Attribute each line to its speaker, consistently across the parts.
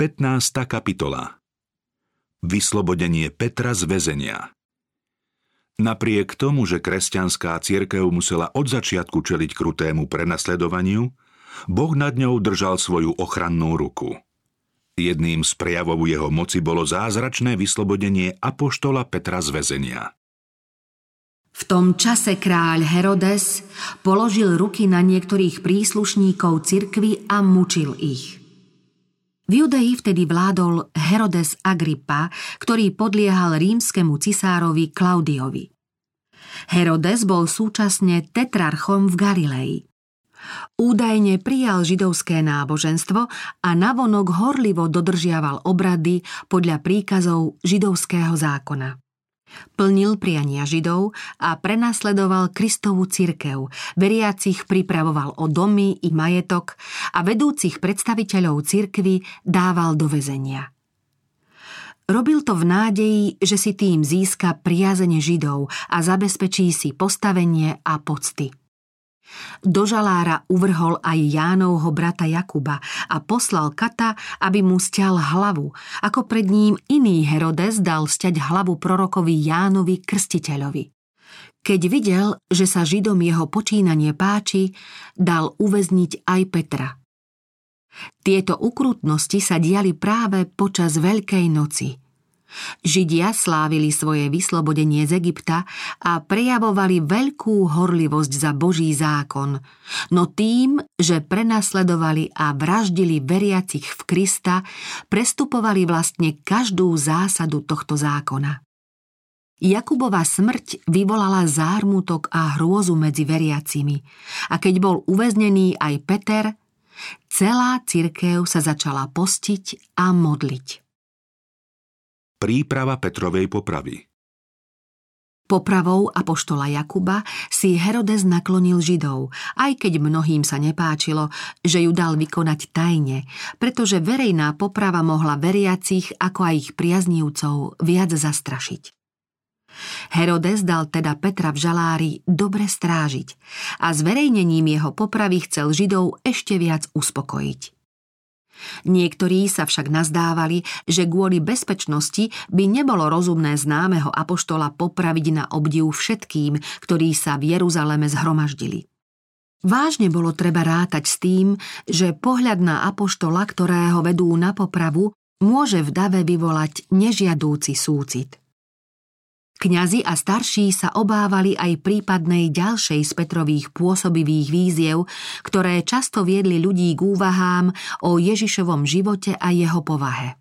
Speaker 1: 15. kapitola Vyslobodenie Petra z väzenia Napriek tomu, že kresťanská cirkev musela od začiatku čeliť krutému prenasledovaniu, Boh nad ňou držal svoju ochrannú ruku. Jedným z prejavov jeho moci bolo zázračné vyslobodenie apoštola Petra z väzenia.
Speaker 2: V tom čase kráľ Herodes položil ruky na niektorých príslušníkov cirkvy a mučil ich. V Judei vtedy vládol Herodes Agrippa, ktorý podliehal rímskemu cisárovi Klaudiovi. Herodes bol súčasne tetrarchom v Galilei. Údajne prijal židovské náboženstvo a navonok horlivo dodržiaval obrady podľa príkazov židovského zákona. Plnil priania Židov a prenasledoval Kristovú cirkev, veriacich pripravoval o domy i majetok a vedúcich predstaviteľov cirkvy dával do väzenia. Robil to v nádeji, že si tým získa priazene Židov a zabezpečí si postavenie a pocty. Do žalára uvrhol aj Jánovho brata Jakuba a poslal Kata, aby mu stial hlavu, ako pred ním iný Herodes dal stiať hlavu prorokovi Jánovi Krstiteľovi. Keď videl, že sa Židom jeho počínanie páči, dal uväzniť aj Petra. Tieto ukrutnosti sa diali práve počas Veľkej noci – Židia slávili svoje vyslobodenie z Egypta a prejavovali veľkú horlivosť za Boží zákon, no tým, že prenasledovali a vraždili veriacich v Krista, prestupovali vlastne každú zásadu tohto zákona. Jakubova smrť vyvolala zármutok a hrôzu medzi veriacimi a keď bol uväznený aj Peter, celá cirkev sa začala postiť a modliť.
Speaker 1: Príprava Petrovej popravy
Speaker 2: Popravou apoštola Jakuba si Herodes naklonil Židov, aj keď mnohým sa nepáčilo, že ju dal vykonať tajne, pretože verejná poprava mohla veriacich ako aj ich priaznívcov viac zastrašiť. Herodes dal teda Petra v žalári dobre strážiť a zverejnením jeho popravy chcel Židov ešte viac uspokojiť. Niektorí sa však nazdávali, že kvôli bezpečnosti by nebolo rozumné známeho apoštola popraviť na obdiv všetkým, ktorí sa v Jeruzaleme zhromaždili. Vážne bolo treba rátať s tým, že pohľad na apoštola, ktorého vedú na popravu, môže v dave vyvolať nežiadúci súcit. Kňazi a starší sa obávali aj prípadnej ďalšej z Petrových pôsobivých víziev, ktoré často viedli ľudí k úvahám o Ježišovom živote a jeho povahe.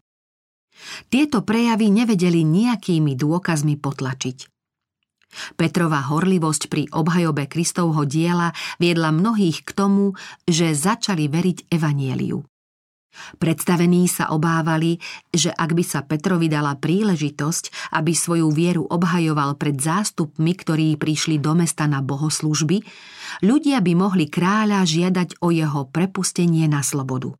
Speaker 2: Tieto prejavy nevedeli nejakými dôkazmi potlačiť. Petrova horlivosť pri obhajobe Kristovho diela viedla mnohých k tomu, že začali veriť evanieliu. Predstavení sa obávali, že ak by sa Petrovi dala príležitosť, aby svoju vieru obhajoval pred zástupmi, ktorí prišli do mesta na bohoslužby, ľudia by mohli kráľa žiadať o jeho prepustenie na slobodu.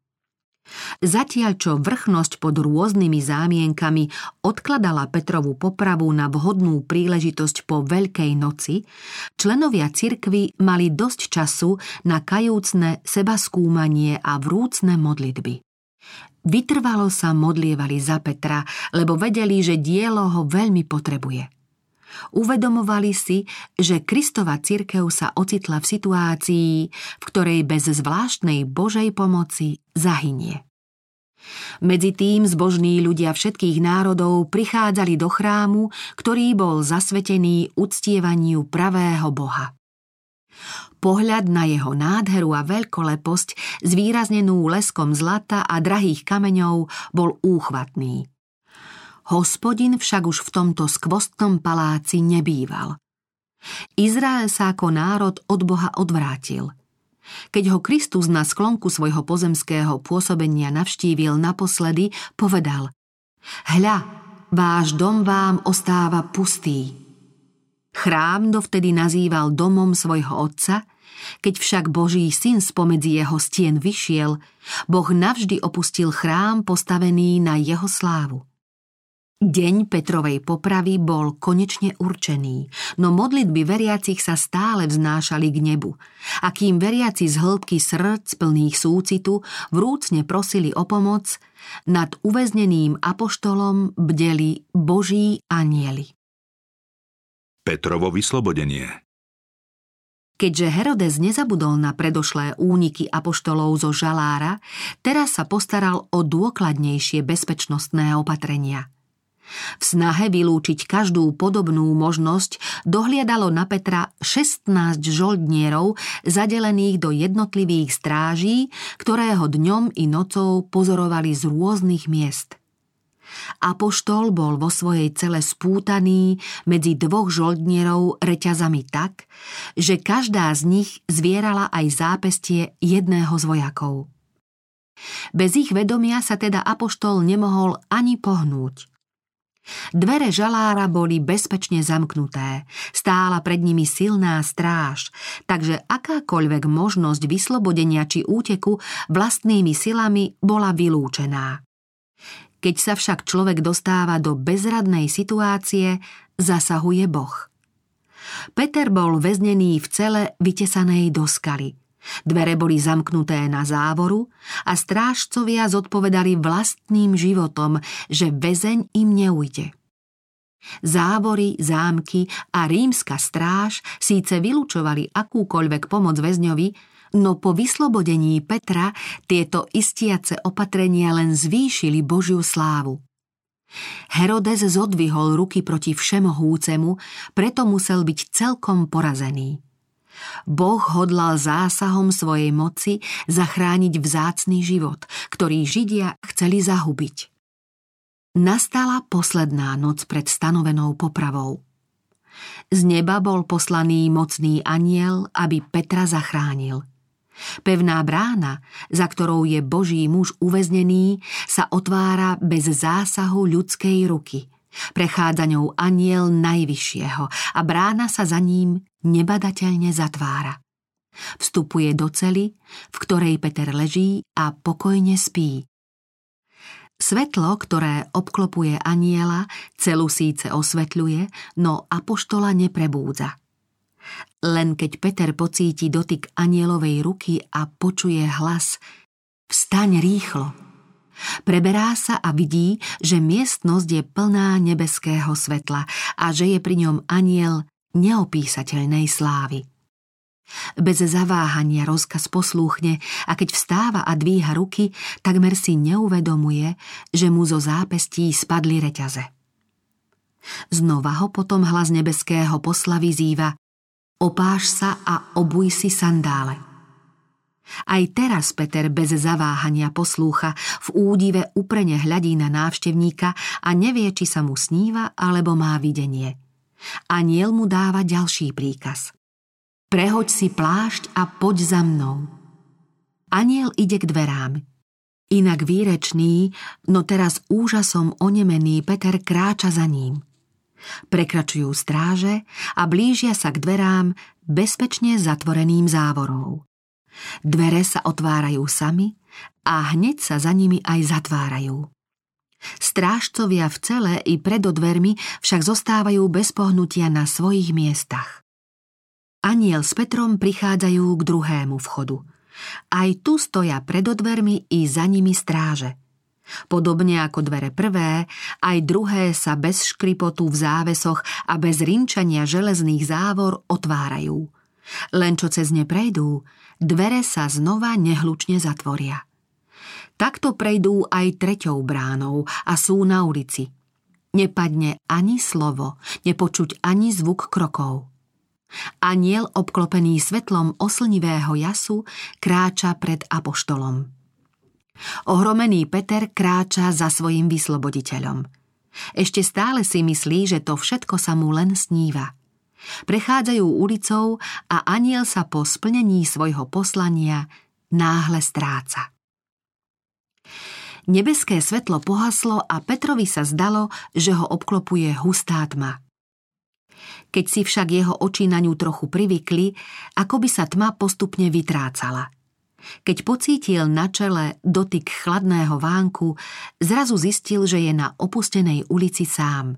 Speaker 2: Zatiaľ čo vrchnosť pod rôznymi zámienkami odkladala Petrovu popravu na vhodnú príležitosť po Veľkej noci, členovia cirkvy mali dosť času na kajúcne sebaskúmanie a vrúcne modlitby. Vytrvalo sa modlievali za Petra, lebo vedeli, že dielo ho veľmi potrebuje. Uvedomovali si, že Kristova cirkev sa ocitla v situácii, v ktorej bez zvláštnej Božej pomoci zahynie. Medzi tým zbožní ľudia všetkých národov prichádzali do chrámu, ktorý bol zasvetený uctievaniu pravého Boha. Pohľad na jeho nádheru a veľkoleposť, zvýraznenú leskom zlata a drahých kameňov, bol úchvatný. Hospodin však už v tomto skvostnom paláci nebýval. Izrael sa ako národ od Boha odvrátil – keď ho Kristus na sklonku svojho pozemského pôsobenia navštívil naposledy, povedal Hľa, váš dom vám ostáva pustý. Chrám dovtedy nazýval domom svojho otca, keď však Boží syn spomedzi jeho stien vyšiel, Boh navždy opustil chrám postavený na jeho slávu. Deň Petrovej popravy bol konečne určený, no modlitby veriacich sa stále vznášali k nebu. A kým veriaci z hĺbky srdc plných súcitu vrúcne prosili o pomoc, nad uväzneným apoštolom bdeli boží anieli.
Speaker 1: Petrovo vyslobodenie
Speaker 2: Keďže Herodes nezabudol na predošlé úniky apoštolov zo žalára, teraz sa postaral o dôkladnejšie bezpečnostné opatrenia – v snahe vylúčiť každú podobnú možnosť dohliadalo na Petra 16 žoldnierov zadelených do jednotlivých stráží, ktoré ho dňom i nocou pozorovali z rôznych miest. Apoštol bol vo svojej cele spútaný medzi dvoch žoldnierov reťazami tak, že každá z nich zvierala aj zápestie jedného z vojakov. Bez ich vedomia sa teda Apoštol nemohol ani pohnúť. Dvere žalára boli bezpečne zamknuté, stála pred nimi silná stráž, takže akákoľvek možnosť vyslobodenia či úteku vlastnými silami bola vylúčená. Keď sa však človek dostáva do bezradnej situácie, zasahuje Boh. Peter bol väznený v cele vytesanej do skaly – Dvere boli zamknuté na závoru a strážcovia zodpovedali vlastným životom, že väzeň im neujde. Závory, zámky a rímska stráž síce vylúčovali akúkoľvek pomoc väzňovi, no po vyslobodení Petra tieto istiace opatrenia len zvýšili Božiu slávu. Herodes zodvihol ruky proti všemohúcemu, preto musel byť celkom porazený. Boh hodlal zásahom svojej moci zachrániť vzácný život, ktorý Židia chceli zahubiť. Nastala posledná noc pred stanovenou popravou. Z neba bol poslaný mocný aniel, aby Petra zachránil. Pevná brána, za ktorou je Boží muž uväznený, sa otvára bez zásahu ľudskej ruky – Prechádza ňou aniel najvyššieho a brána sa za ním nebadateľne zatvára. Vstupuje do cely, v ktorej Peter leží a pokojne spí. Svetlo, ktoré obklopuje aniela, celu síce osvetľuje, no apoštola neprebúdza. Len keď Peter pocíti dotyk anielovej ruky a počuje hlas Vstaň rýchlo! Preberá sa a vidí, že miestnosť je plná nebeského svetla a že je pri ňom aniel neopísateľnej slávy. Bez zaváhania rozkaz poslúchne a keď vstáva a dvíha ruky, takmer si neuvedomuje, že mu zo zápestí spadli reťaze. Znova ho potom hlas nebeského posla vyzýva Opáš sa a obuj si sandále. Aj teraz Peter bez zaváhania poslúcha, v údive uprene hľadí na návštevníka a nevie, či sa mu sníva alebo má videnie. Aniel mu dáva ďalší príkaz. Prehoď si plášť a poď za mnou. Aniel ide k dverám. Inak výrečný, no teraz úžasom onemený Peter kráča za ním. Prekračujú stráže a blížia sa k dverám bezpečne zatvoreným závorou. Dvere sa otvárajú sami a hneď sa za nimi aj zatvárajú. Strážcovia v cele i predo dvermi však zostávajú bez pohnutia na svojich miestach. Aniel s Petrom prichádzajú k druhému vchodu. Aj tu stoja predo dvermi i za nimi stráže. Podobne ako dvere prvé, aj druhé sa bez škripotu v závesoch a bez rinčania železných závor otvárajú. Len čo cez ne prejdú, dvere sa znova nehlučne zatvoria. Takto prejdú aj treťou bránou a sú na ulici. Nepadne ani slovo, nepočuť ani zvuk krokov. Aniel obklopený svetlom oslnivého jasu kráča pred apoštolom. Ohromený Peter kráča za svojim vysloboditeľom. Ešte stále si myslí, že to všetko sa mu len sníva – Prechádzajú ulicou a aniel sa po splnení svojho poslania náhle stráca. Nebeské svetlo pohaslo a Petrovi sa zdalo, že ho obklopuje hustá tma. Keď si však jeho oči na ňu trochu privykli, ako by sa tma postupne vytrácala. Keď pocítil na čele dotyk chladného vánku, zrazu zistil, že je na opustenej ulici sám.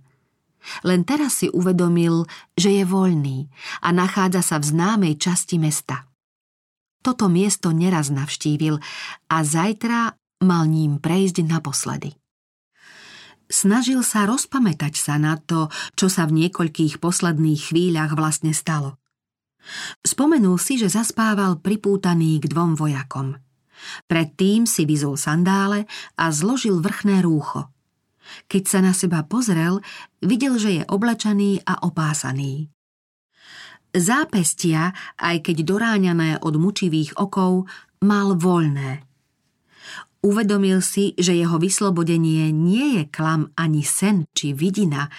Speaker 2: Len teraz si uvedomil, že je voľný a nachádza sa v známej časti mesta. Toto miesto neraz navštívil a zajtra mal ním prejsť naposledy. Snažil sa rozpamätať sa na to, čo sa v niekoľkých posledných chvíľach vlastne stalo. Spomenul si, že zaspával pripútaný k dvom vojakom. Predtým si vyzul sandále a zložil vrchné rúcho. Keď sa na seba pozrel, videl, že je oblečený a opásaný. Zápestia, aj keď doráňané od mučivých okov, mal voľné. Uvedomil si, že jeho vyslobodenie nie je klam ani sen či vidina,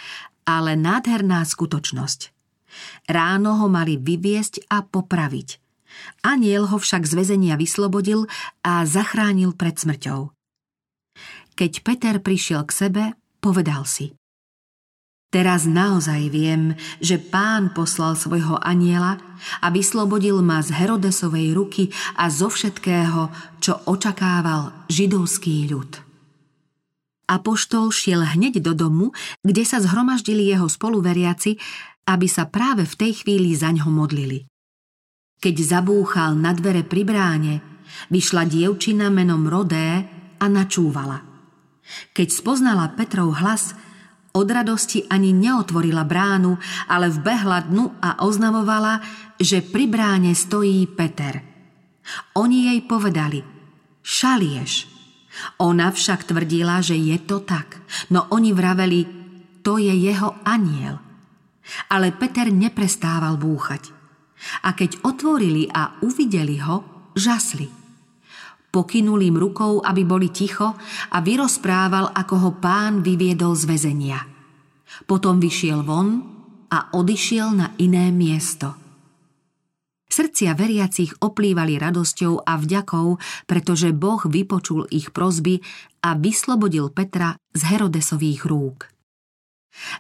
Speaker 2: ale nádherná skutočnosť. Ráno ho mali vyviesť a popraviť. Aniel ho však z väzenia vyslobodil a zachránil pred smrťou. Keď Peter prišiel k sebe, povedal si Teraz naozaj viem, že pán poslal svojho aniela a vyslobodil ma z Herodesovej ruky a zo všetkého, čo očakával židovský ľud. Apoštol šiel hneď do domu, kde sa zhromaždili jeho spoluveriaci aby sa práve v tej chvíli za ňo modlili. Keď zabúchal na dvere pri bráne, vyšla dievčina menom Rodé a načúvala. Keď spoznala Petrov hlas, od radosti ani neotvorila bránu, ale vbehla dnu a oznamovala, že pri bráne stojí Peter. Oni jej povedali, šalieš. Ona však tvrdila, že je to tak, no oni vraveli, to je jeho aniel – ale Peter neprestával búchať. A keď otvorili a uvideli ho, žasli. Pokynul im rukou, aby boli ticho a vyrozprával, ako ho pán vyviedol z väzenia. Potom vyšiel von a odišiel na iné miesto. Srdcia veriacich oplývali radosťou a vďakou, pretože Boh vypočul ich prozby a vyslobodil Petra z Herodesových rúk.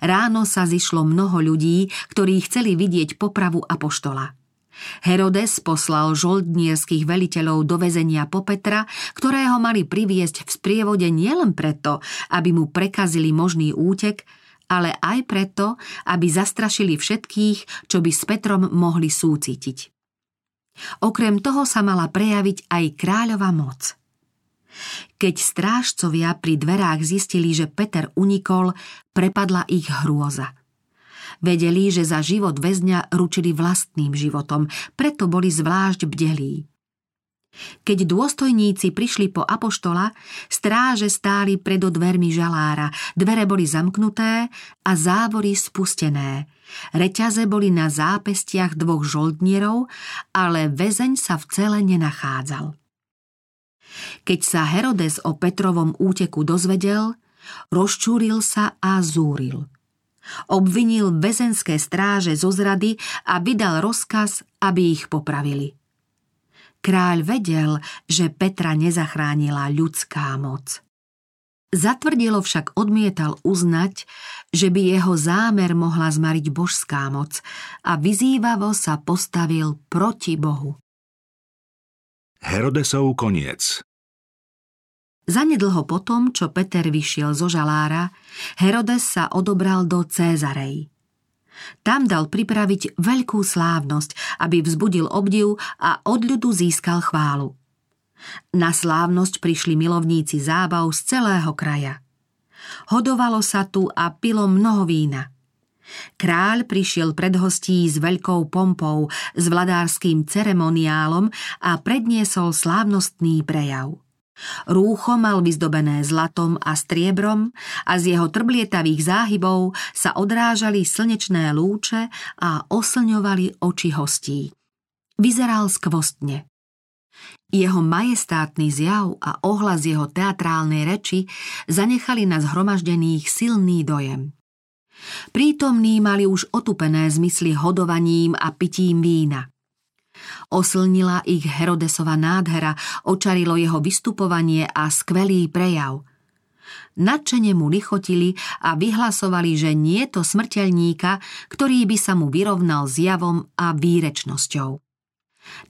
Speaker 2: Ráno sa zišlo mnoho ľudí, ktorí chceli vidieť popravu apoštola. Herodes poslal žoldnierských veliteľov do väzenia po Petra, ktorého mali priviesť v sprievode nielen preto, aby mu prekazili možný útek, ale aj preto, aby zastrašili všetkých, čo by s Petrom mohli súcitiť. Okrem toho sa mala prejaviť aj kráľová moc – keď strážcovia pri dverách zistili, že Peter unikol, prepadla ich hrôza. Vedeli, že za život väzňa ručili vlastným životom, preto boli zvlášť bdelí. Keď dôstojníci prišli po apoštola, stráže stáli pred dvermi žalára, dvere boli zamknuté a závory spustené. Reťaze boli na zápestiach dvoch žoldnierov, ale väzeň sa v cele nenachádzal. Keď sa Herodes o Petrovom úteku dozvedel, rozčúril sa a zúril. Obvinil väzenské stráže zo zrady a vydal rozkaz, aby ich popravili. Kráľ vedel, že Petra nezachránila ľudská moc. Zatvrdilo však odmietal uznať, že by jeho zámer mohla zmariť božská moc a vyzývavo sa postavil proti Bohu.
Speaker 1: Herodesov koniec
Speaker 2: Zanedlho potom, čo Peter vyšiel zo žalára, Herodes sa odobral do Cézarej. Tam dal pripraviť veľkú slávnosť, aby vzbudil obdiv a od ľudu získal chválu. Na slávnosť prišli milovníci zábav z celého kraja. Hodovalo sa tu a pilo mnoho vína. Kráľ prišiel pred hostí s veľkou pompou, s vladárským ceremoniálom a predniesol slávnostný prejav. Rúcho mal vyzdobené zlatom a striebrom a z jeho trblietavých záhybov sa odrážali slnečné lúče a oslňovali oči hostí. Vyzeral skvostne. Jeho majestátny zjav a ohlas jeho teatrálnej reči zanechali na zhromaždených silný dojem. Prítomní mali už otupené zmysly hodovaním a pitím vína. Oslnila ich Herodesova nádhera, očarilo jeho vystupovanie a skvelý prejav. Nadšene mu lichotili a vyhlasovali, že nie to smrteľníka, ktorý by sa mu vyrovnal s javom a výrečnosťou.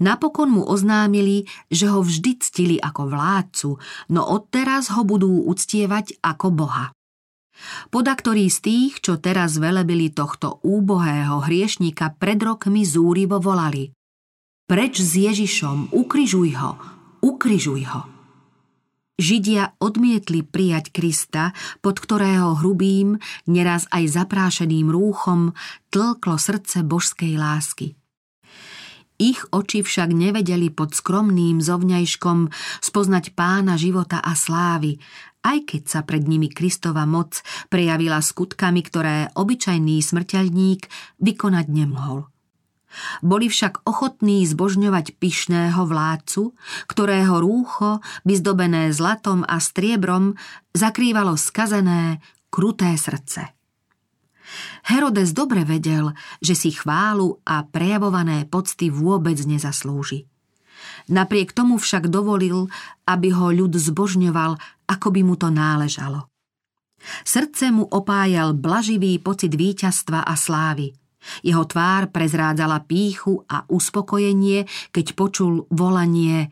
Speaker 2: Napokon mu oznámili, že ho vždy ctili ako vládcu, no odteraz ho budú uctievať ako boha. Podaktorí z tých, čo teraz velebili tohto úbohého hriešnika, pred rokmi zúrivo volali Preč s Ježišom, ukrižuj ho, ukrižuj ho. Židia odmietli prijať Krista, pod ktorého hrubým, neraz aj zaprášeným rúchom tlklo srdce božskej lásky. Ich oči však nevedeli pod skromným zovňajškom spoznať pána života a slávy, aj keď sa pred nimi Kristova moc prejavila skutkami, ktoré obyčajný smrteľník vykonať nemohol. Boli však ochotní zbožňovať pyšného vládcu, ktorého rúcho, vyzdobené zlatom a striebrom, zakrývalo skazené, kruté srdce. Herodes dobre vedel, že si chválu a prejavované pocty vôbec nezaslúži. Napriek tomu však dovolil, aby ho ľud zbožňoval, ako by mu to náležalo. Srdce mu opájal blaživý pocit víťazstva a slávy. Jeho tvár prezrádzala píchu a uspokojenie, keď počul volanie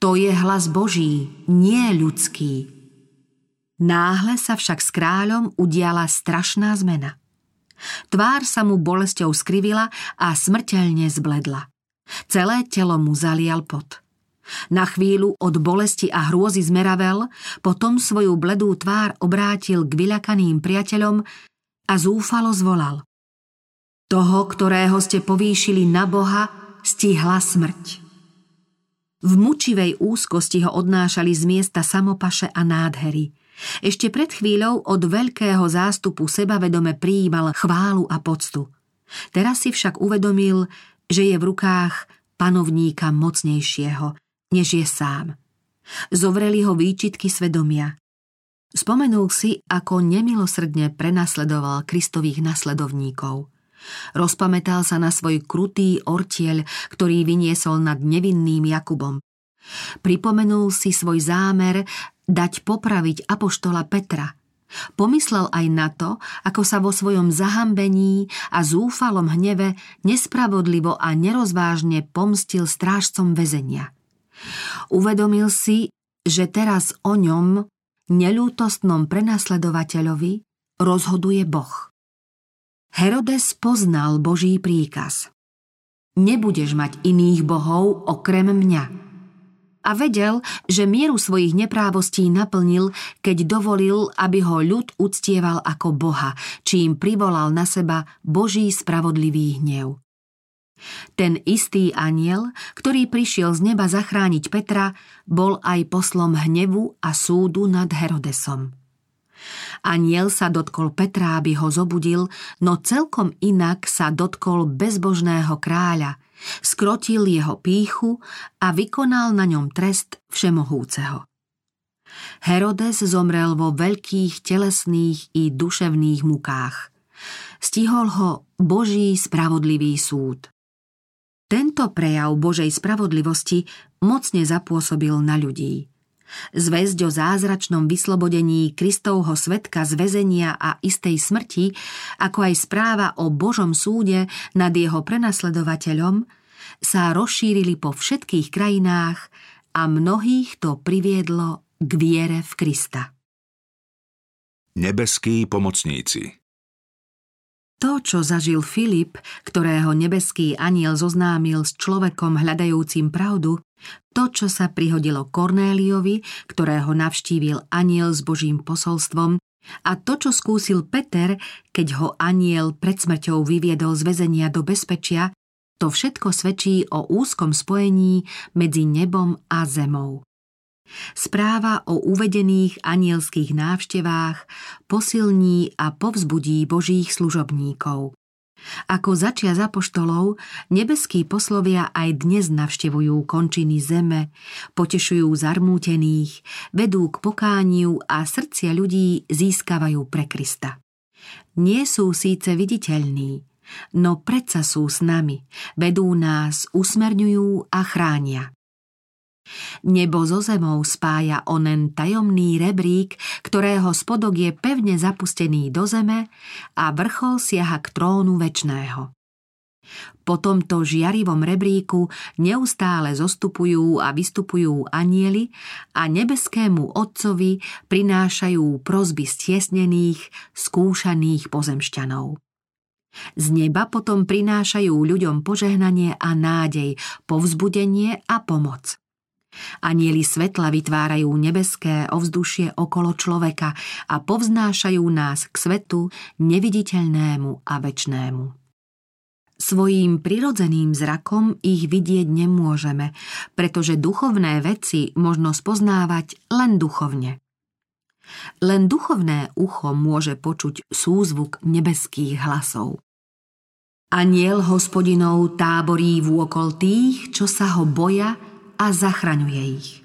Speaker 2: To je hlas Boží, nie ľudský. Náhle sa však s kráľom udiala strašná zmena. Tvár sa mu bolesťou skrivila a smrteľne zbledla. Celé telo mu zalial pot. Na chvíľu od bolesti a hrôzy zmeravel, potom svoju bledú tvár obrátil k vyľakaným priateľom a zúfalo zvolal. Toho, ktorého ste povýšili na Boha, stihla smrť. V mučivej úzkosti ho odnášali z miesta samopaše a nádhery – ešte pred chvíľou od veľkého zástupu sebavedome prijímal chválu a poctu. Teraz si však uvedomil, že je v rukách panovníka mocnejšieho, než je sám. Zovreli ho výčitky svedomia. Spomenul si, ako nemilosrdne prenasledoval Kristových nasledovníkov. Rozpamätal sa na svoj krutý ortieľ, ktorý vyniesol nad nevinným Jakubom. Pripomenul si svoj zámer dať popraviť apoštola Petra. Pomyslel aj na to, ako sa vo svojom zahambení a zúfalom hneve nespravodlivo a nerozvážne pomstil strážcom väzenia. Uvedomil si, že teraz o ňom, nelútostnom prenasledovateľovi, rozhoduje Boh. Herodes poznal Boží príkaz. Nebudeš mať iných bohov okrem mňa a vedel, že mieru svojich neprávostí naplnil, keď dovolil, aby ho ľud uctieval ako Boha, čím privolal na seba Boží spravodlivý hnev. Ten istý aniel, ktorý prišiel z neba zachrániť Petra, bol aj poslom hnevu a súdu nad Herodesom. Aniel sa dotkol Petra, aby ho zobudil, no celkom inak sa dotkol bezbožného kráľa, skrotil jeho píchu a vykonal na ňom trest všemohúceho. Herodes zomrel vo veľkých telesných i duševných mukách. Stihol ho Boží spravodlivý súd. Tento prejav Božej spravodlivosti mocne zapôsobil na ľudí. Zväzť o zázračnom vyslobodení Kristovho svetka z väzenia a istej smrti, ako aj správa o Božom súde nad jeho prenasledovateľom, sa rozšírili po všetkých krajinách a mnohých to priviedlo k viere v Krista.
Speaker 1: Nebeskí pomocníci
Speaker 2: to, čo zažil Filip, ktorého nebeský aniel zoznámil s človekom hľadajúcim pravdu, to, čo sa prihodilo Kornéliovi, ktorého navštívil aniel s Božím posolstvom, a to, čo skúsil Peter, keď ho aniel pred smrťou vyviedol z väzenia do bezpečia, to všetko svedčí o úzkom spojení medzi nebom a zemou. Správa o uvedených anielských návštevách posilní a povzbudí Božích služobníkov. Ako začia za poštolov, nebeskí poslovia aj dnes navštevujú končiny zeme, potešujú zarmútených, vedú k pokániu a srdcia ľudí získavajú pre Krista. Nie sú síce viditeľní, no predsa sú s nami, vedú nás, usmerňujú a chránia. Nebo so zemou spája onen tajomný rebrík, ktorého spodok je pevne zapustený do zeme a vrchol siaha k trónu väčného. Po tomto žiarivom rebríku neustále zostupujú a vystupujú anieli a nebeskému Otcovi prinášajú prozby stiesnených, skúšaných pozemšťanov. Z neba potom prinášajú ľuďom požehnanie a nádej, povzbudenie a pomoc. Anieli svetla vytvárajú nebeské ovzdušie okolo človeka a povznášajú nás k svetu neviditeľnému a večnému. Svojím prirodzeným zrakom ich vidieť nemôžeme, pretože duchovné veci možno spoznávať len duchovne. Len duchovné ucho môže počuť súzvuk nebeských hlasov. Aniel hospodinov táborí vôkol tých, čo sa ho boja a zachraňuje ich.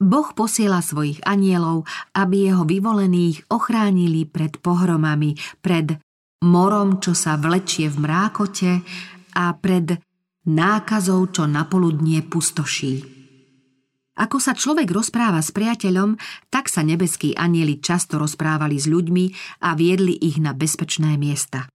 Speaker 2: Boh posiela svojich anielov, aby jeho vyvolených ochránili pred pohromami, pred morom, čo sa vlečie v mrákote a pred nákazou, čo napoludnie pustoší. Ako sa človek rozpráva s priateľom, tak sa nebeskí anieli často rozprávali s ľuďmi a viedli ich na bezpečné miesta.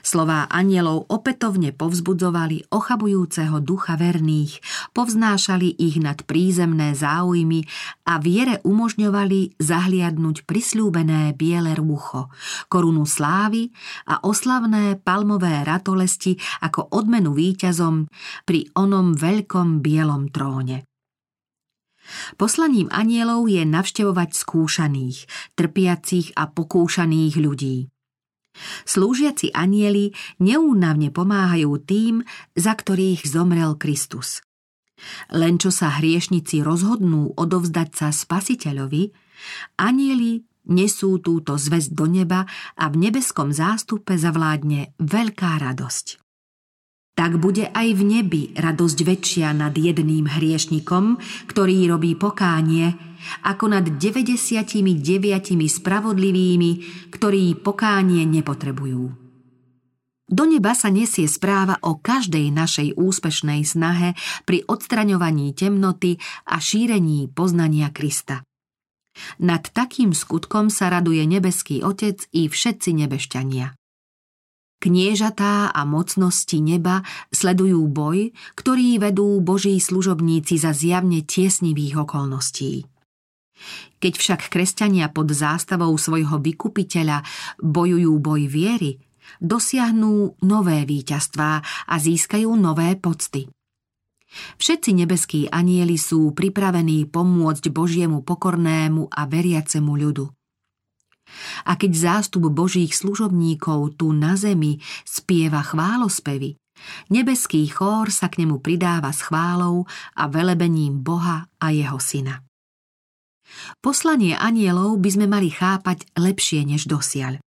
Speaker 2: Slová anielov opätovne povzbudzovali ochabujúceho ducha verných, povznášali ich nad prízemné záujmy a viere umožňovali zahliadnúť prislúbené biele rúcho, korunu slávy a oslavné palmové ratolesti ako odmenu víťazom pri onom veľkom bielom tróne. Poslaním anielov je navštevovať skúšaných, trpiacich a pokúšaných ľudí. Slúžiaci anieli neúnavne pomáhajú tým, za ktorých zomrel Kristus. Len čo sa hriešnici rozhodnú odovzdať sa spasiteľovi, anieli nesú túto zväzť do neba a v nebeskom zástupe zavládne veľká radosť tak bude aj v nebi radosť väčšia nad jedným hriešnikom, ktorý robí pokánie, ako nad 99 spravodlivými, ktorí pokánie nepotrebujú. Do neba sa nesie správa o každej našej úspešnej snahe pri odstraňovaní temnoty a šírení poznania Krista. Nad takým skutkom sa raduje nebeský Otec i všetci nebešťania. Kniežatá a mocnosti neba sledujú boj, ktorý vedú boží služobníci za zjavne tiesnivých okolností. Keď však kresťania pod zástavou svojho vykupiteľa bojujú boj viery, dosiahnú nové víťazstvá a získajú nové pocty. Všetci nebeskí anieli sú pripravení pomôcť Božiemu pokornému a veriacemu ľudu. A keď zástup Božích služobníkov tu na zemi spieva chválospevy, nebeský chór sa k nemu pridáva s chválou a velebením Boha a jeho syna. Poslanie anielov by sme mali chápať lepšie než dosiaľ.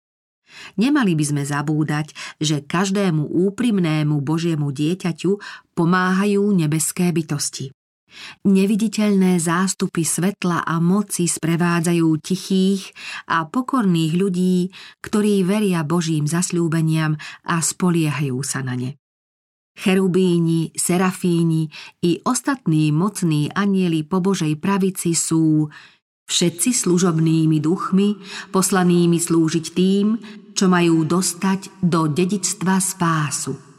Speaker 2: Nemali by sme zabúdať, že každému úprimnému Božiemu dieťaťu pomáhajú nebeské bytosti. Neviditeľné zástupy svetla a moci sprevádzajú tichých a pokorných ľudí, ktorí veria Božím zasľúbeniam a spoliehajú sa na ne. Cherubíni, serafíni i ostatní mocní anieli po Božej pravici sú všetci služobnými duchmi, poslanými slúžiť tým, čo majú dostať do dedictva spásu –